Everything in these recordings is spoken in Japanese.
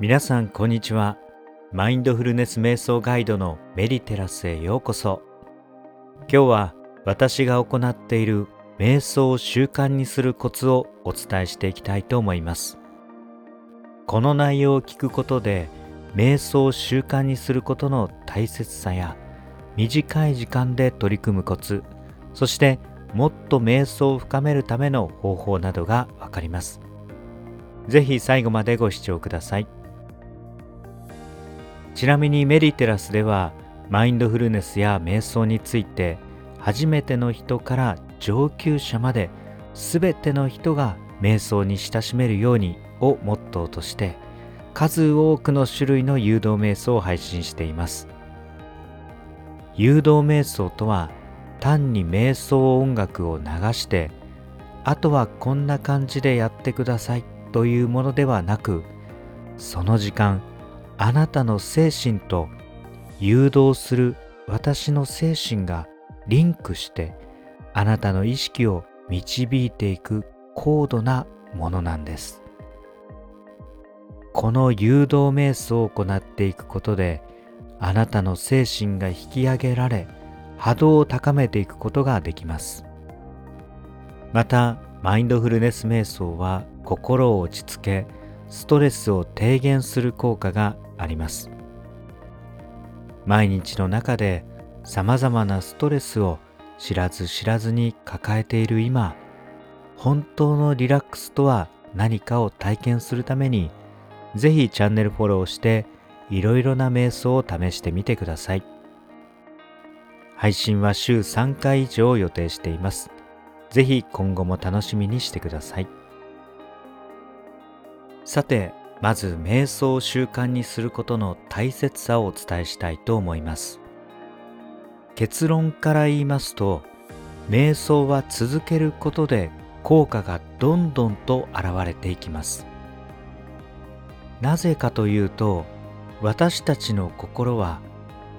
皆さんこんにちは。マインドフルネス瞑想ガイドのメディテラスへようこそ。今日は私が行っている瞑想を習慣にするコツをお伝えしていきたいと思います。この内容を聞くことで瞑想を習慣にすることの大切さや短い時間で取り組むコツそしてもっと瞑想を深めるための方法などがわかります。ぜひ最後までご視聴ください。ちなみにメディテラスではマインドフルネスや瞑想について初めての人から上級者まで全ての人が瞑想に親しめるようにをモットーとして数多くの種類の誘導瞑想を配信しています。誘導瞑想とは単に瞑想音楽を流してあとはこんな感じでやってくださいというものではなくその時間あなたの精神と誘導する私の精神がリンクしてあなたの意識を導いていく高度なものなんです。この誘導瞑想を行っていくことであなたの精神が引き上げられ波動を高めていくことができます。またマインドフルネス瞑想は心を落ち着けストレスを低減する効果があります。毎日の中でさまざまなストレスを知らず知らずに抱えている今本当のリラックスとは何かを体験するためにぜひチャンネルフォローしていろいろな瞑想を試してみてください。配信は週3回以上予定しています。ぜひ今後も楽しみにしてください。さてまず瞑想を習慣にすることの大切さをお伝えしたいと思います。結論から言いますと瞑想は続けることで効果がどんどんと現れていきます。なぜかというと私たちの心は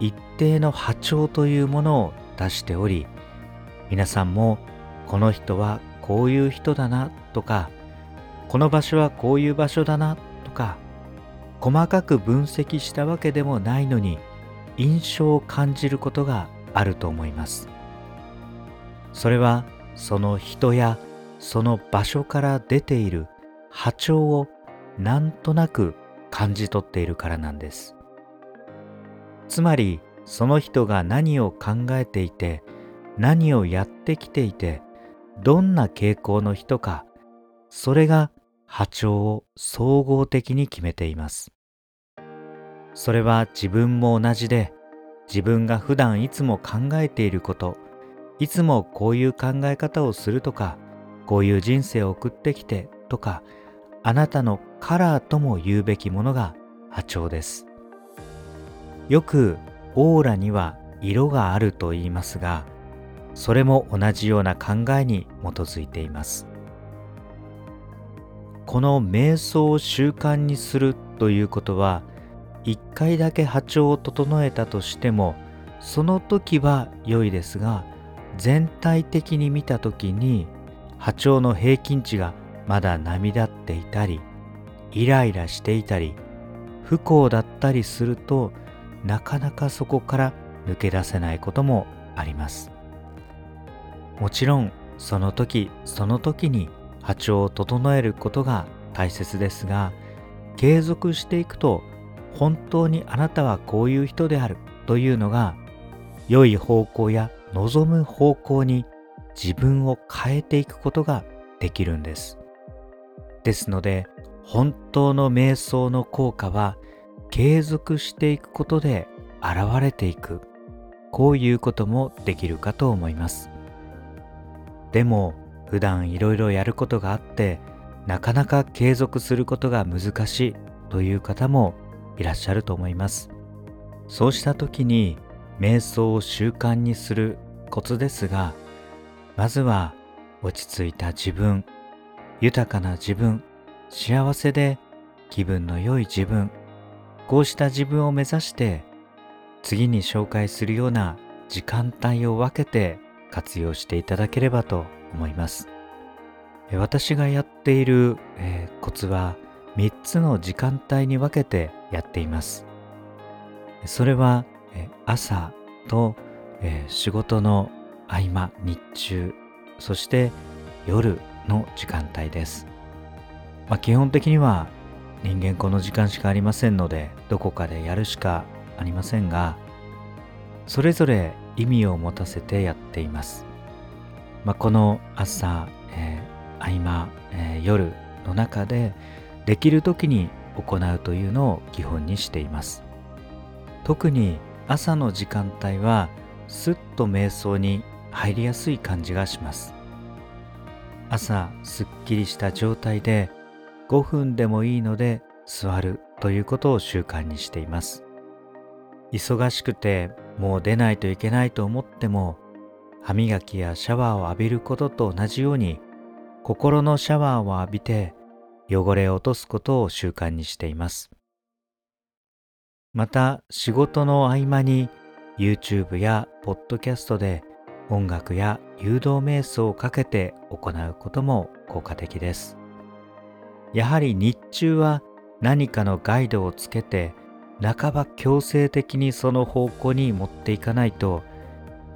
一定の波長というものを出しており皆さんもこの人はこういう人だなとかこの場所はこういう場所だなとか細かく分析したわけでもないのに印象を感じることがあると思います。それはその人やその場所から出ている波長をなんとなく感じ取っているからなんです。つまりその人が何を考えていて何をやってきていてどんな傾向の人かそれが波長を総合的に決めています。それは自分も同じで自分が普段いつも考えていることいつもこういう考え方をするとかこういう人生を送ってきてとかあなたのカラーとも言うべきものが波長です。よくオーラには色があると言いますがそれも同じような考えに基づいています。この瞑想を習慣にするということは一回だけ波長を整えたとしてもその時は良いですが全体的に見た時に波長の平均値がまだ波立っていたりイライラしていたり不幸だったりするとなかなかそこから抜け出せないこともあります。もちろんその時その時に波長を整えることが大切ですが継続していくと本当にあなたはこういう人であるというのが良い方向や望む方向に自分を変えていくことができるんです。ですので本当の瞑想の効果は継続していくことで現れていく。こういうこともできるかと思います。でも普段いろいろやることがあってなかなか継続することが難しいという方もいらっしゃると思います。そうした時に瞑想を習慣にするコツですがまずは落ち着いた自分豊かな自分幸せで気分の良い自分こうした自分を目指して次に紹介するような時間帯を分けて活用していただければと思います。私がやっている、えー、コツは3つの時間帯に分けてやっています。それは朝と仕事の合間日中そして夜の時間帯です、まあ、基本的には人間この時間しかありませんのでどこかでやるしかありませんがそれぞれ意味を持たせてやっています、まあ、この朝、えー、合間、えー、夜の中でできる時に行うというのを基本にしています。特に朝の時間帯はすっと瞑想に入りやすい感じがします。朝すっきりした状態で5分でもいいので座るということを習慣にしています。忙しくてもう出ないといけないと思っても歯磨きやシャワーを浴びることと同じように心のシャワーを浴びて汚れを落とすことを習慣にしています。また仕事の合間に YouTube や Podcast で音楽や誘導瞑想をかけて行うことも効果的です。やはり日中は何かのガイドをつけて半ば強制的にその方向に持っていかないと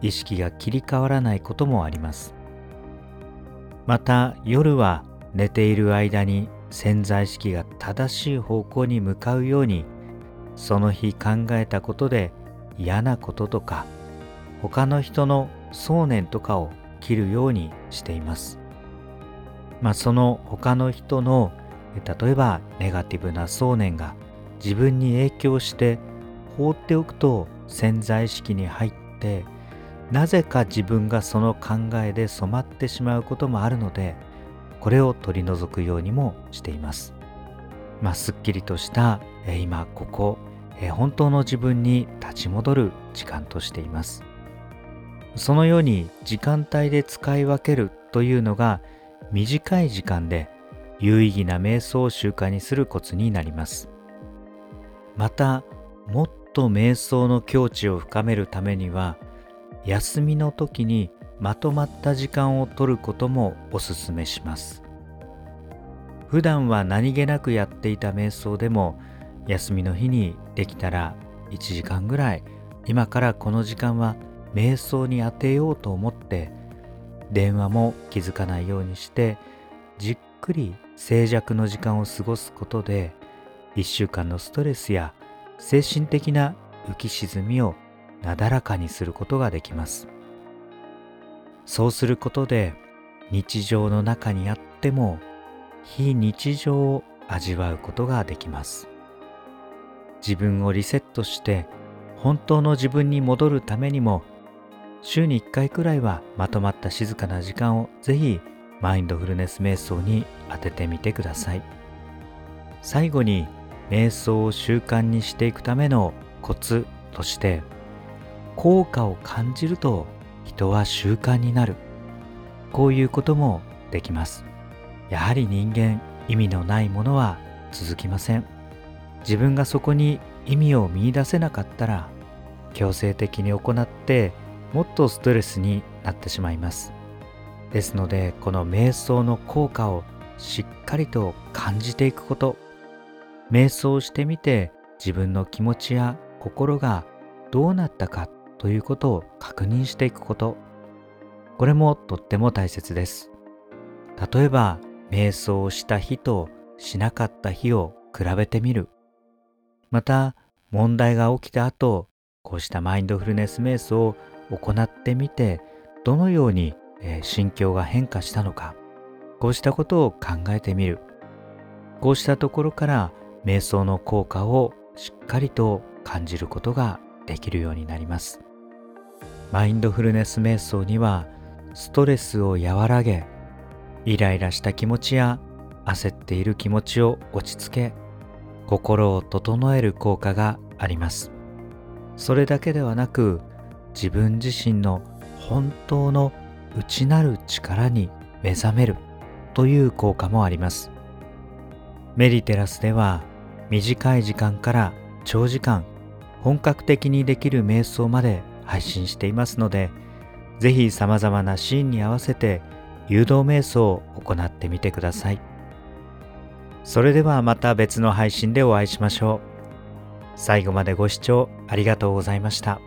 意識が切り替わらないこともあります。また夜は寝ている間に潜在意識が正しい方向に向かうようにその日考えたことで嫌なこととか他の人の想念とかを切るようにしています。まあその他の人の例えばネガティブな想念が自分に影響して放っておくと潜在意識に入ってなぜか自分がその考えで染まってしまうこともあるのでこれを取り除くようにもしています。まあ、すっきりとした今ここ本当の自分に立ち戻る時間としています。そのように時間帯で使い分けるというのが短い時間で有意義な瞑想を習慣にするコツになります。またもっと瞑想の境地を深めるためには休みの時にまとまった時間を取ることもおすすめします。普段は何気なくやっていた瞑想でも休みの日にできたら1時間ぐらい。今からこの時間は瞑想に当てようと思って電話も気づかないようにしてじっくり静寂の時間を過ごすことで1週間のストレスや精神的な浮き沈みをなだらかにすることができます。そうすることで日常の中にあっても非日常を味わうことができます。自分をリセットして本当の自分に戻るためにも週に1回くらいはまとまった静かな時間をぜひマインドフルネス瞑想に当ててみてください。最後に瞑想を習慣にしていくためのコツとして効果を感じると人は習慣になる。こういうこともできます。やはり人間意味のないものは続きません。自分がそこに意味を見いだせなかったら強制的に行ってもっとストレスになってしまいます。ですのでこの瞑想の効果をしっかりと感じていくこと。瞑想してみて自分の気持ちや心がどうなったかということを確認していくこと。これもとっても大切です。例えば瞑想をした日としなかった日を比べてみる。また問題が起きた後こうしたマインドフルネス瞑想を行ってみてどのように心境が変化したのかこうしたことを考えてみる。こうしたところから瞑想の効果をしっかりと感じることができるようになります。マインドフルネス瞑想にはストレスを和らげイライラした気持ちや焦っている気持ちを落ち着け心を整える効果があります。それだけではなく自分自身の本当の内なる力に目覚めるという効果もあります。メディテラスでは短い時間から長時間本格的にできる瞑想まで配信していますのでぜひ様々なシーンに合わせて誘導瞑想を行ってみてくださいそれではまた別の配信でお会いしましょう。最後までご視聴ありがとうございました。